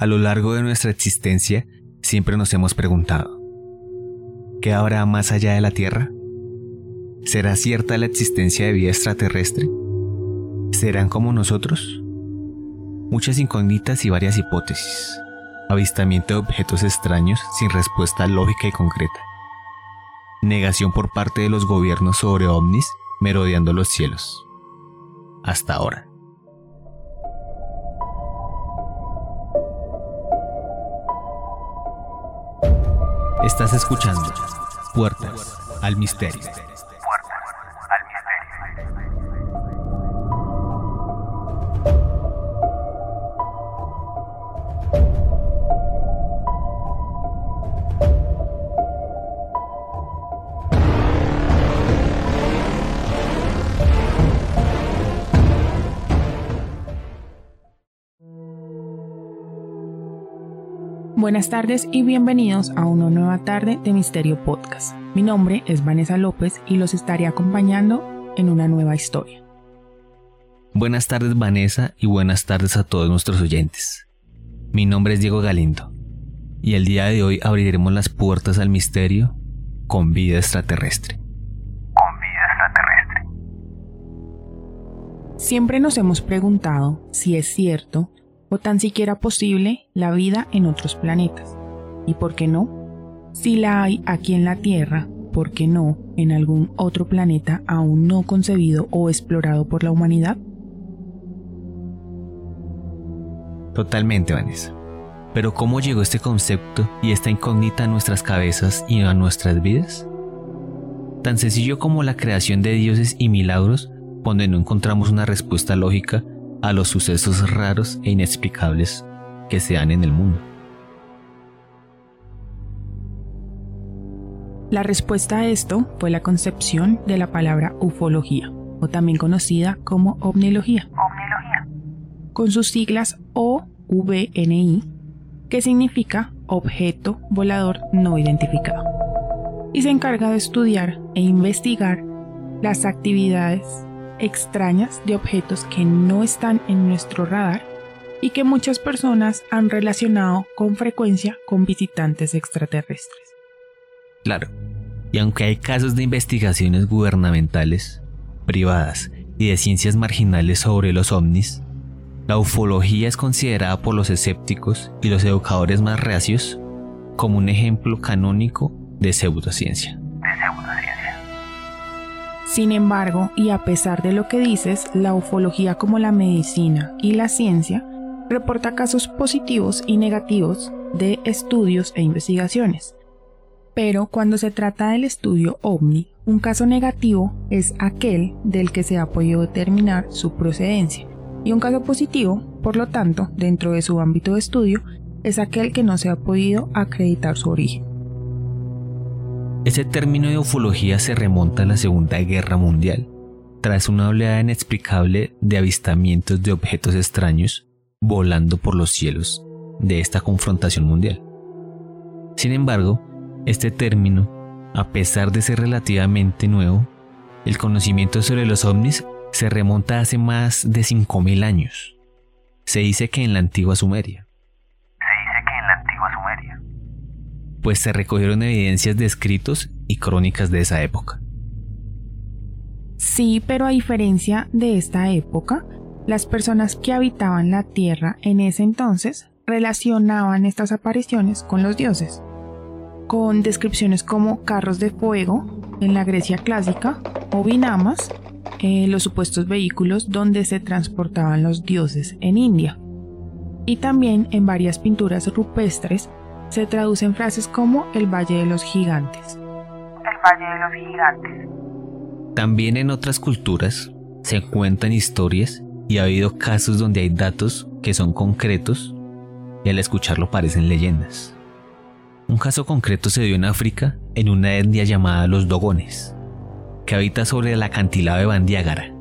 A lo largo de nuestra existencia, siempre nos hemos preguntado, ¿qué habrá más allá de la Tierra? ¿Será cierta la existencia de vida extraterrestre? ¿Serán como nosotros? Muchas incógnitas y varias hipótesis. Avistamiento de objetos extraños sin respuesta lógica y concreta. Negación por parte de los gobiernos sobre ovnis merodeando los cielos. Hasta ahora. Estás escuchando Puertas al Misterio. Buenas tardes y bienvenidos a una nueva tarde de Misterio Podcast. Mi nombre es Vanessa López y los estaré acompañando en una nueva historia. Buenas tardes Vanessa y buenas tardes a todos nuestros oyentes. Mi nombre es Diego Galindo y el día de hoy abriremos las puertas al misterio con vida extraterrestre. Con vida extraterrestre. Siempre nos hemos preguntado si es cierto o tan siquiera posible la vida en otros planetas. ¿Y por qué no? Si la hay aquí en la Tierra, ¿por qué no en algún otro planeta aún no concebido o explorado por la humanidad? Totalmente, Vanessa. Pero ¿cómo llegó este concepto y esta incógnita a nuestras cabezas y a nuestras vidas? Tan sencillo como la creación de dioses y milagros, donde no encontramos una respuesta lógica a los sucesos raros e inexplicables que se dan en el mundo. La respuesta a esto fue la concepción de la palabra ufología, o también conocida como ovnilogía, con sus siglas OVNI, que significa objeto volador no identificado, y se encarga de estudiar e investigar las actividades extrañas de objetos que no están en nuestro radar y que muchas personas han relacionado con frecuencia con visitantes extraterrestres. Claro, y aunque hay casos de investigaciones gubernamentales, privadas y de ciencias marginales sobre los ovnis, la ufología es considerada por los escépticos y los educadores más reacios como un ejemplo canónico de pseudociencia. Sin embargo, y a pesar de lo que dices, la ufología como la medicina y la ciencia reporta casos positivos y negativos de estudios e investigaciones. Pero cuando se trata del estudio ovni, un caso negativo es aquel del que se ha podido determinar su procedencia, y un caso positivo, por lo tanto, dentro de su ámbito de estudio, es aquel que no se ha podido acreditar su origen. Ese término de ufología se remonta a la Segunda Guerra Mundial, tras una oleada inexplicable de avistamientos de objetos extraños volando por los cielos de esta confrontación mundial. Sin embargo, este término, a pesar de ser relativamente nuevo, el conocimiento sobre los ovnis se remonta hace más de 5.000 años. Se dice que en la antigua Sumeria. Se dice que en la antigua Sumeria. Pues se recogieron evidencias de escritos y crónicas de esa época. Sí, pero a diferencia de esta época, las personas que habitaban la Tierra en ese entonces relacionaban estas apariciones con los dioses, con descripciones como carros de fuego en la Grecia clásica o binamas, eh, los supuestos vehículos donde se transportaban los dioses en India. Y también en varias pinturas rupestres se traducen frases como el Valle de los Gigantes. El Valle de los Gigantes. También en otras culturas se cuentan historias y ha habido casos donde hay datos que son concretos y al escucharlo parecen leyendas. Un caso concreto se dio en África en una etnia llamada los Dogones, que habita sobre el acantilado de Bandiagara.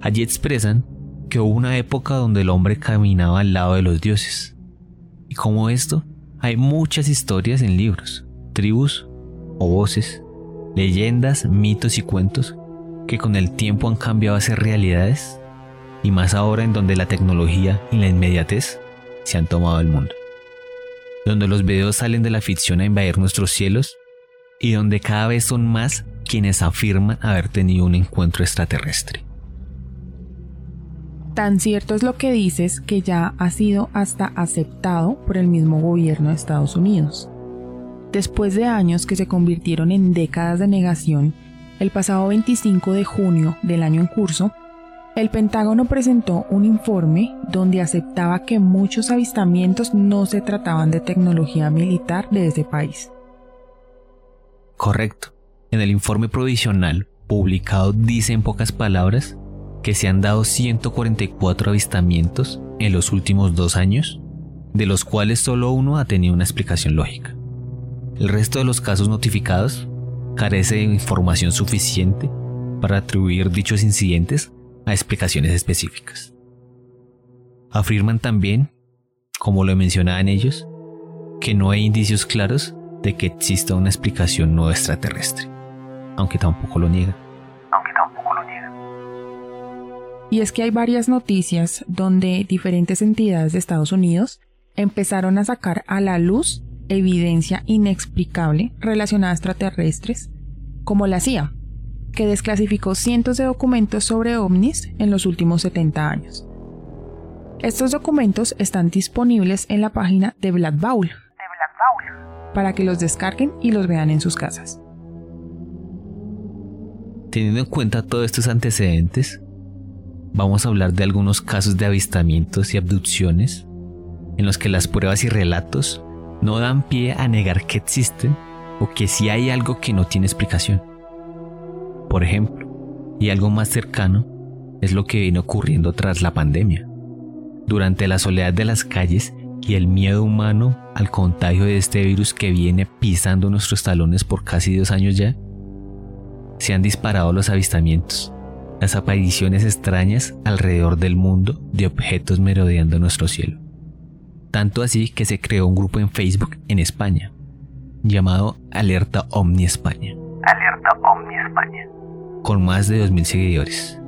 Allí expresan que hubo una época donde el hombre caminaba al lado de los dioses. Y como esto, hay muchas historias en libros, tribus o voces, leyendas, mitos y cuentos que con el tiempo han cambiado a ser realidades y más ahora en donde la tecnología y la inmediatez se han tomado el mundo, donde los videos salen de la ficción a invadir nuestros cielos y donde cada vez son más quienes afirman haber tenido un encuentro extraterrestre. Tan cierto es lo que dices que ya ha sido hasta aceptado por el mismo gobierno de Estados Unidos. Después de años que se convirtieron en décadas de negación, el pasado 25 de junio del año en curso, el Pentágono presentó un informe donde aceptaba que muchos avistamientos no se trataban de tecnología militar de ese país. Correcto. En el informe provisional publicado dice en pocas palabras que se han dado 144 avistamientos en los últimos dos años, de los cuales solo uno ha tenido una explicación lógica. El resto de los casos notificados carece de información suficiente para atribuir dichos incidentes a explicaciones específicas. Afirman también, como lo mencionaban ellos, que no hay indicios claros de que exista una explicación no extraterrestre, aunque tampoco lo niegan. Y es que hay varias noticias donde diferentes entidades de Estados Unidos empezaron a sacar a la luz evidencia inexplicable relacionada a extraterrestres, como la CIA, que desclasificó cientos de documentos sobre ovnis en los últimos 70 años. Estos documentos están disponibles en la página de Black Bowl, para que los descarguen y los vean en sus casas. Teniendo en cuenta todos estos antecedentes, vamos a hablar de algunos casos de avistamientos y abducciones en los que las pruebas y relatos no dan pie a negar que existen o que si hay algo que no tiene explicación. Por ejemplo, y algo más cercano, es lo que viene ocurriendo tras la pandemia. Durante la soledad de las calles y el miedo humano al contagio de este virus que viene pisando nuestros talones por casi dos años ya, se han disparado los avistamientos, las apariciones extrañas alrededor del mundo de objetos merodeando nuestro cielo. Tanto así que se creó un grupo en Facebook en España, llamado Alerta Omni España. Alerta Omni España. Con más de 2.000 seguidores.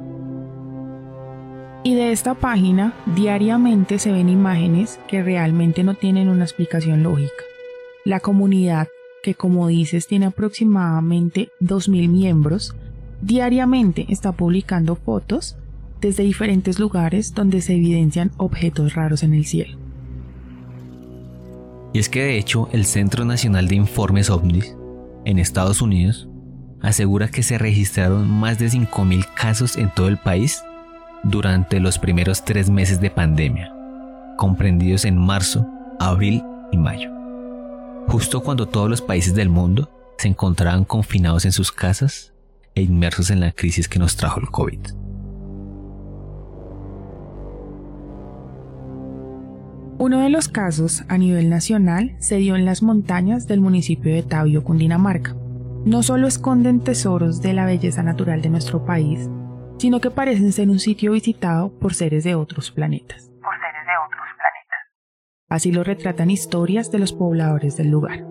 Y de esta página diariamente se ven imágenes que realmente no tienen una explicación lógica. La comunidad, que como dices tiene aproximadamente 2.000 miembros, diariamente está publicando fotos desde diferentes lugares donde se evidencian objetos raros en el cielo. Y es que de hecho el Centro Nacional de Informes OVNIs en Estados Unidos asegura que se registraron más de 5.000 casos en todo el país durante los primeros tres meses de pandemia, comprendidos en marzo, abril y mayo, justo cuando todos los países del mundo se encontraban confinados en sus casas e inmersos en la crisis que nos trajo el COVID. Uno de los casos a nivel nacional se dio en las montañas del municipio de Tabio, Cundinamarca. No solo esconden tesoros de la belleza natural de nuestro país, sino que parecen ser un sitio visitado por seres de otros planetas. Por seres de otros planetas. Así lo retratan historias de los pobladores del lugar.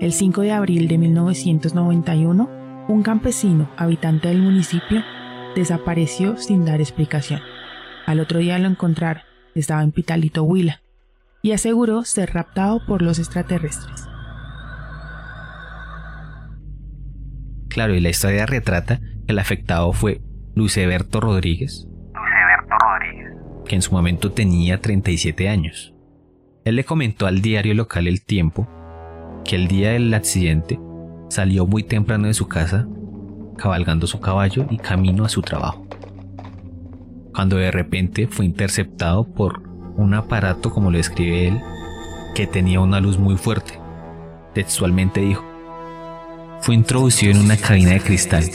El 5 de abril de 1991, un campesino habitante del municipio desapareció sin dar explicación. Al otro día lo encontraron estaba en Pitalito Huila, y aseguró ser raptado por los extraterrestres. Claro, y la historia retrata que el afectado fue Luceberto Rodríguez, Luceberto Rodríguez. que en su momento tenía 37 años. Él le comentó al diario local El Tiempo que el día del accidente salió muy temprano de su casa, cabalgando su caballo y camino a su trabajo cuando de repente fue interceptado por un aparato, como lo describe él, que tenía una luz muy fuerte. Textualmente dijo, fue introducido en una cabina de cristal,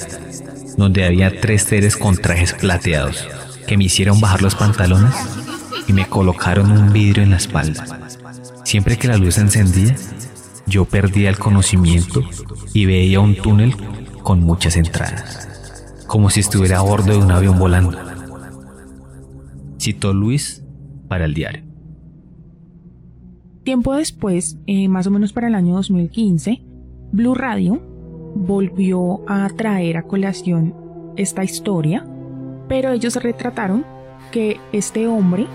donde había tres seres con trajes plateados, que me hicieron bajar los pantalones y me colocaron un vidrio en la espalda. Siempre que la luz se encendía, yo perdía el conocimiento y veía un túnel con muchas entradas, como si estuviera a bordo de un avión volando citó Luis para el diario. Tiempo después, eh, más o menos para el año 2015, Blue Radio volvió a traer a colación esta historia, pero ellos retrataron que este hombre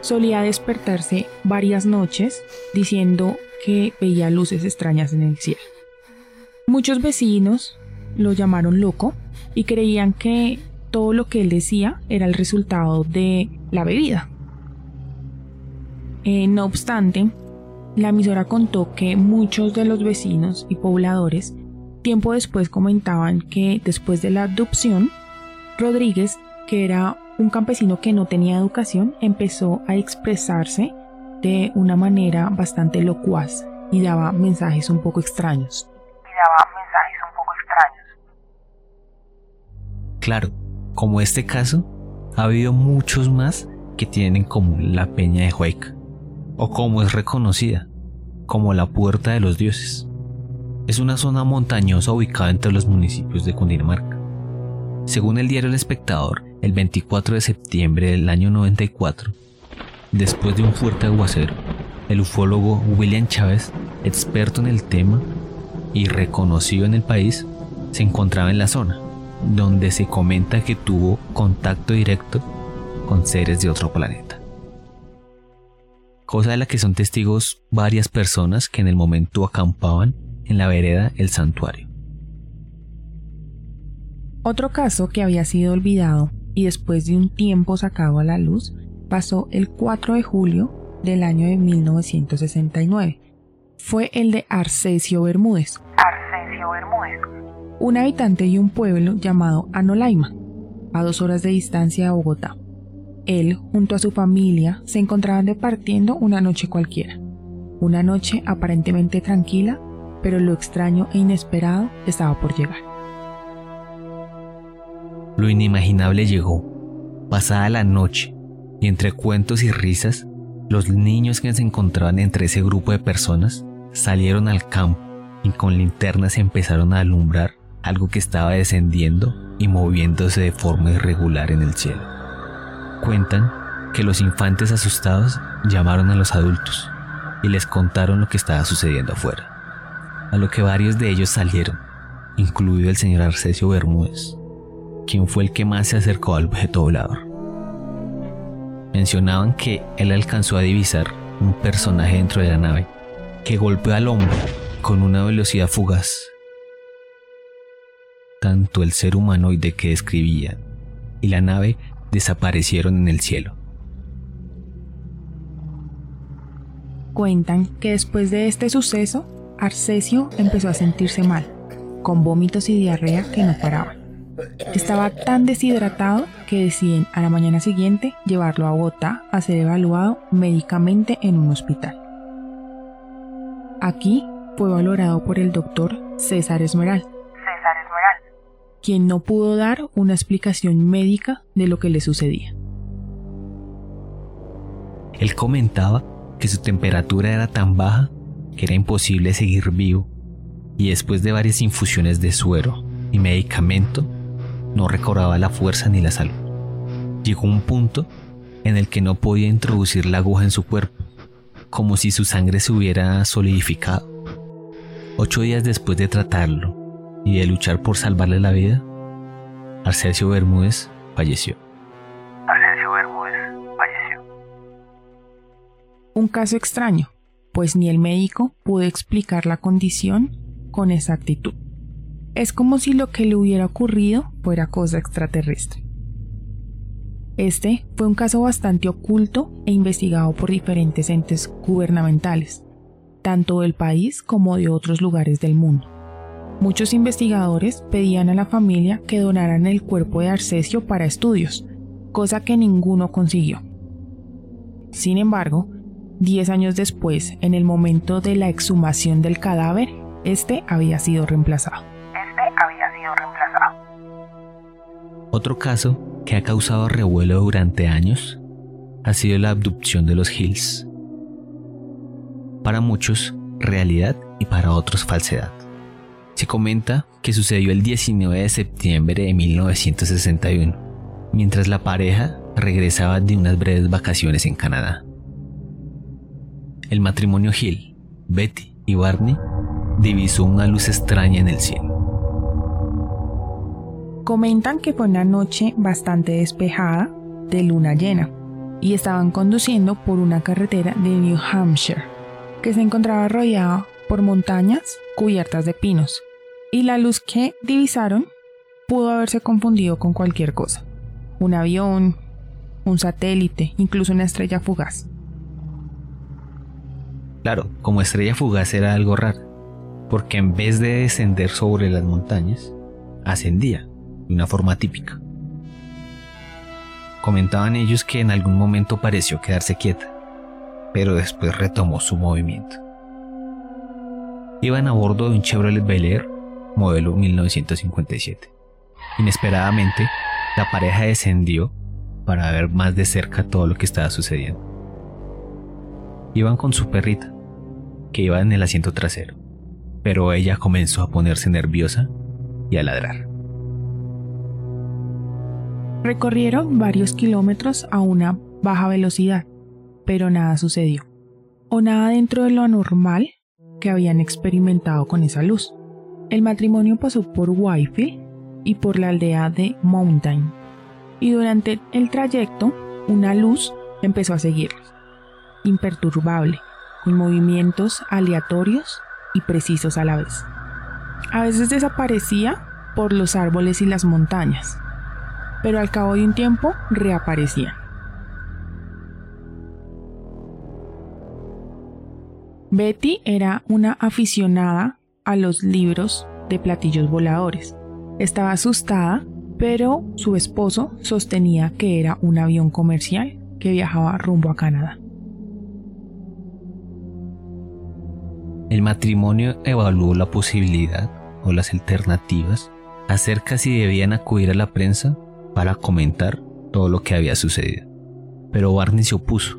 solía despertarse varias noches diciendo que veía luces extrañas en el cielo. Muchos vecinos lo llamaron loco y creían que todo lo que él decía era el resultado de la bebida. Eh, no obstante, la emisora contó que muchos de los vecinos y pobladores tiempo después comentaban que después de la abducción, Rodríguez, que era un campesino que no tenía educación, empezó a expresarse de una manera bastante locuaz y daba mensajes un poco extraños. Y daba mensajes un poco extraños. Claro, como este caso, ha habido muchos más que tienen en común la peña de Huayca o como es reconocida, como la Puerta de los Dioses. Es una zona montañosa ubicada entre los municipios de Cundinamarca. Según el diario El Espectador, el 24 de septiembre del año 94, después de un fuerte aguacero, el ufólogo William Chávez, experto en el tema y reconocido en el país, se encontraba en la zona, donde se comenta que tuvo contacto directo con seres de otro planeta cosa de la que son testigos varias personas que en el momento acampaban en la vereda El Santuario. Otro caso que había sido olvidado y después de un tiempo sacado a la luz pasó el 4 de julio del año de 1969. Fue el de Arcesio Bermúdez. Arcesio Bermúdez. Un habitante de un pueblo llamado Anolaima, a dos horas de distancia de Bogotá. Él, junto a su familia, se encontraban departiendo una noche cualquiera. Una noche aparentemente tranquila, pero lo extraño e inesperado estaba por llegar. Lo inimaginable llegó. Pasada la noche, y entre cuentos y risas, los niños que se encontraban entre ese grupo de personas salieron al campo y con linternas empezaron a alumbrar algo que estaba descendiendo y moviéndose de forma irregular en el cielo. Cuentan que los infantes asustados llamaron a los adultos y les contaron lo que estaba sucediendo afuera, a lo que varios de ellos salieron, incluido el señor Arcesio Bermúdez, quien fue el que más se acercó al objeto volador. Mencionaban que él alcanzó a divisar un personaje dentro de la nave que golpeó al hombre con una velocidad fugaz. Tanto el ser humanoide que describía y la nave desaparecieron en el cielo. Cuentan que después de este suceso, Arcesio empezó a sentirse mal, con vómitos y diarrea que no paraban. Estaba tan deshidratado que deciden a la mañana siguiente llevarlo a Bogotá a ser evaluado médicamente en un hospital. Aquí fue valorado por el doctor César Esmeral, quien no pudo dar una explicación médica de lo que le sucedía. Él comentaba que su temperatura era tan baja que era imposible seguir vivo y después de varias infusiones de suero y medicamento no recobraba la fuerza ni la salud. Llegó un punto en el que no podía introducir la aguja en su cuerpo, como si su sangre se hubiera solidificado. Ocho días después de tratarlo y de luchar por salvarle la vida, Arcesio Bermúdez falleció. Arcesio Bermúdez falleció. Un caso extraño, pues ni el médico pudo explicar la condición con exactitud. Es como si lo que le hubiera ocurrido fuera cosa extraterrestre. Este fue un caso bastante oculto e investigado por diferentes entes gubernamentales, tanto del país como de otros lugares del mundo. Muchos investigadores pedían a la familia que donaran el cuerpo de Arcesio para estudios, cosa que ninguno consiguió. Sin embargo, diez años después, en el momento de la exhumación del cadáver, este había sido reemplazado. Otro caso que ha causado revuelo durante años ha sido la abducción de los Hills. Para muchos, realidad y para otros falsedad. Se comenta que sucedió el 19 de septiembre de 1961, mientras la pareja regresaba de unas breves vacaciones en Canadá. El matrimonio Hill, Betty y Barney divisó una luz extraña en el cielo. Comentan que fue una noche bastante despejada de luna llena. y estaban conduciendo por una carretera de New Hampshire, que se encontraba rodeada por montañas cubiertas de pinos, y la luz que divisaron pudo haberse confundido con cualquier cosa, un avión, un satélite, incluso una estrella fugaz. Claro, como estrella fugaz era algo raro, porque en vez de descender sobre las montañas, ascendía de una forma típica. Comentaban ellos que en algún momento pareció quedarse quieta, pero después retomó su movimiento. Iban a bordo de un Chevrolet Bel Air modelo 1957. Inesperadamente, la pareja descendió para ver más de cerca todo lo que estaba sucediendo. Iban con su perrita, que iba en el asiento trasero, pero ella comenzó a ponerse nerviosa y a ladrar. Recorrieron varios kilómetros a una baja velocidad, pero nada sucedió, o nada dentro de lo anormal que habían experimentado con esa luz. El matrimonio pasó por Whitefield y por la aldea de Mountain, y durante el trayecto una luz empezó a seguirlos, imperturbable, con movimientos aleatorios y precisos a la vez. A veces desaparecía por los árboles y las montañas, pero al cabo de un tiempo reaparecía. Betty era una aficionada a los libros de platillos voladores. Estaba asustada, pero su esposo sostenía que era un avión comercial que viajaba rumbo a Canadá. El matrimonio evaluó la posibilidad o las alternativas acerca si debían acudir a la prensa para comentar todo lo que había sucedido. Pero Barney se opuso,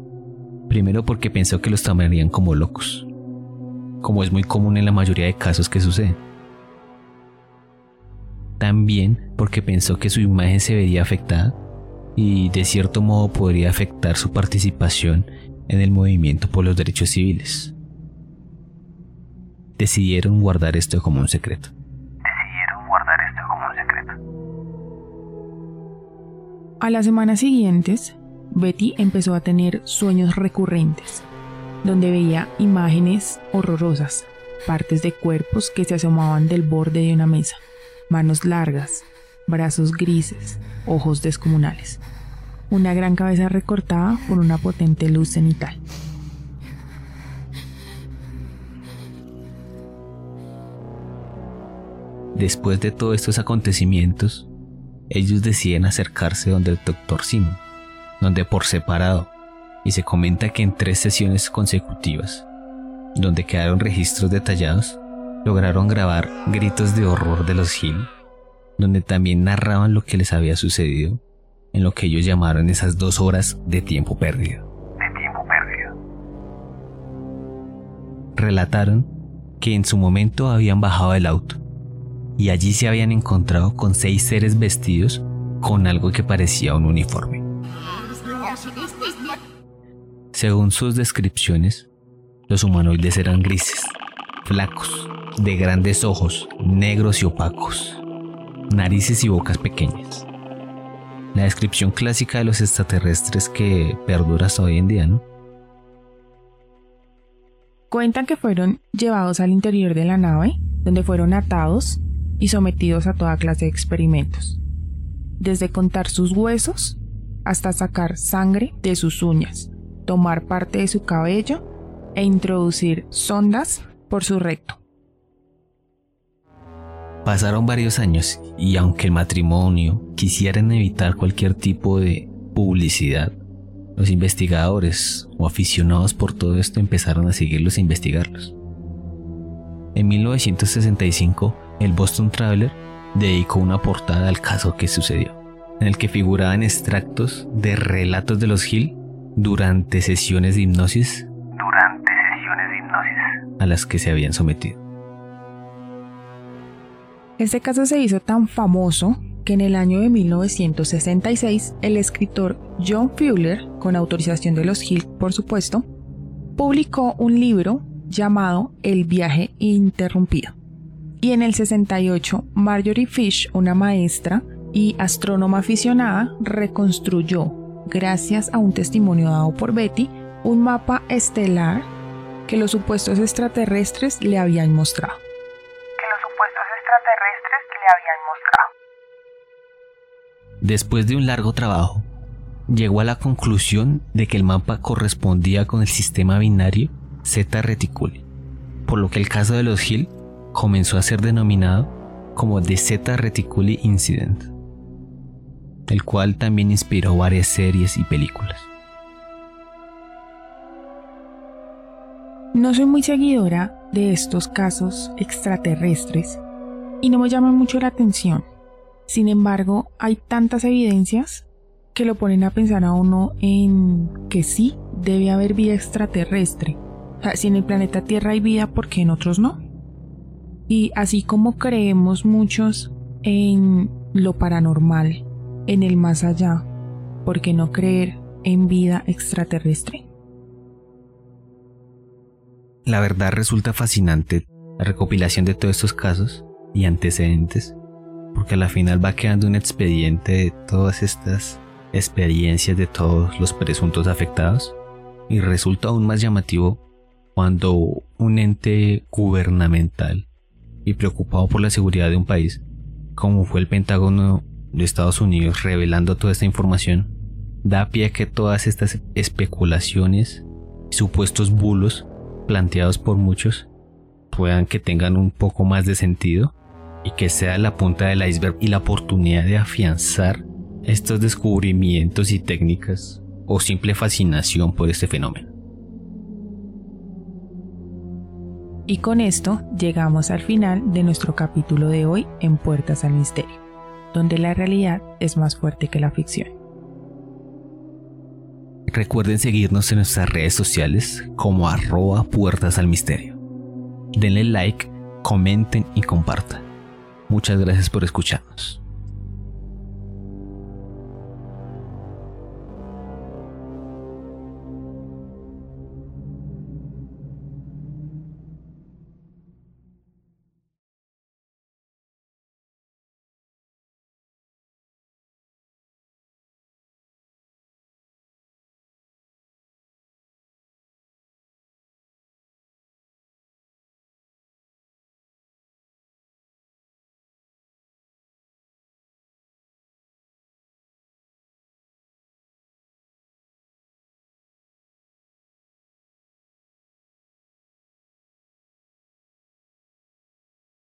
primero porque pensó que los tomarían como locos, como es muy común en la mayoría de casos que suceden. También porque pensó que su imagen se vería afectada y de cierto modo podría afectar su participación en el movimiento por los derechos civiles. Decidieron guardar esto como un secreto. A las semanas siguientes, Betty empezó a tener sueños recurrentes, donde veía imágenes horrorosas, partes de cuerpos que se asomaban del borde de una mesa, manos largas, brazos grises, ojos descomunales, una gran cabeza recortada por una potente luz cenital. Después de todos estos acontecimientos, ellos deciden acercarse donde el doctor Simon, donde por separado, y se comenta que en tres sesiones consecutivas, donde quedaron registros detallados, lograron grabar gritos de horror de los Hill, donde también narraban lo que les había sucedido en lo que ellos llamaron esas dos horas de tiempo perdido. De tiempo perdido. Relataron que en su momento habían bajado del auto y allí se habían encontrado con seis seres vestidos con algo que parecía un uniforme. Según sus descripciones, los humanoides eran grises, flacos, de grandes ojos, negros y opacos, narices y bocas pequeñas. La descripción clásica de los extraterrestres que perdura hasta hoy en día, ¿no? Cuentan que fueron llevados al interior de la nave, donde fueron atados y sometidos a toda clase de experimentos, desde contar sus huesos hasta sacar sangre de sus uñas, tomar parte de su cabello e introducir sondas por su recto. Pasaron varios años y aunque el matrimonio quisieran evitar cualquier tipo de publicidad, los investigadores o aficionados por todo esto empezaron a seguirlos e investigarlos. En 1965, el Boston Traveler dedicó una portada al caso que sucedió, en el que figuraban extractos de relatos de los Hill durante sesiones de hipnosis Durante sesiones de hipnosis. a las que se habían sometido. Este caso se hizo tan famoso que en el año de 1966 el escritor John Fuller, con autorización de los Hill por supuesto, publicó un libro llamado El viaje interrumpido. Y en el 68 Marjorie Fish, una maestra y astrónoma aficionada, reconstruyó gracias a un testimonio dado por Betty, un mapa estelar que los supuestos extraterrestres le habían mostrado. Que los supuestos extraterrestres le habían mostrado. Después de un largo trabajo, llegó a la conclusión de que el mapa correspondía con el sistema binario Z Reticuli, por lo que el caso de los Hill comenzó a ser denominado como The Z Reticuli Incident, el cual también inspiró varias series y películas. No soy muy seguidora de estos casos extraterrestres y no me llaman mucho la atención. Sin embargo, hay tantas evidencias que lo ponen a pensar a uno en que sí debe haber vida extraterrestre. O sea, si en el planeta Tierra hay vida, ¿por qué en otros no? Y así como creemos muchos en lo paranormal, en el más allá, ¿por qué no creer en vida extraterrestre? La verdad resulta fascinante la recopilación de todos estos casos y antecedentes, porque a la final va quedando un expediente de todas estas experiencias de todos los presuntos afectados y resulta aún más llamativo cuando un ente gubernamental y preocupado por la seguridad de un país, como fue el Pentágono de Estados Unidos revelando toda esta información, da pie a que todas estas especulaciones y supuestos bulos planteados por muchos puedan que tengan un poco más de sentido y que sea la punta del iceberg y la oportunidad de afianzar estos descubrimientos y técnicas o simple fascinación por este fenómeno. Y con esto llegamos al final de nuestro capítulo de hoy en Puertas al Misterio, donde la realidad es más fuerte que la ficción. Recuerden seguirnos en nuestras redes sociales como arroba puertas al misterio. Denle like, comenten y compartan. Muchas gracias por escucharnos.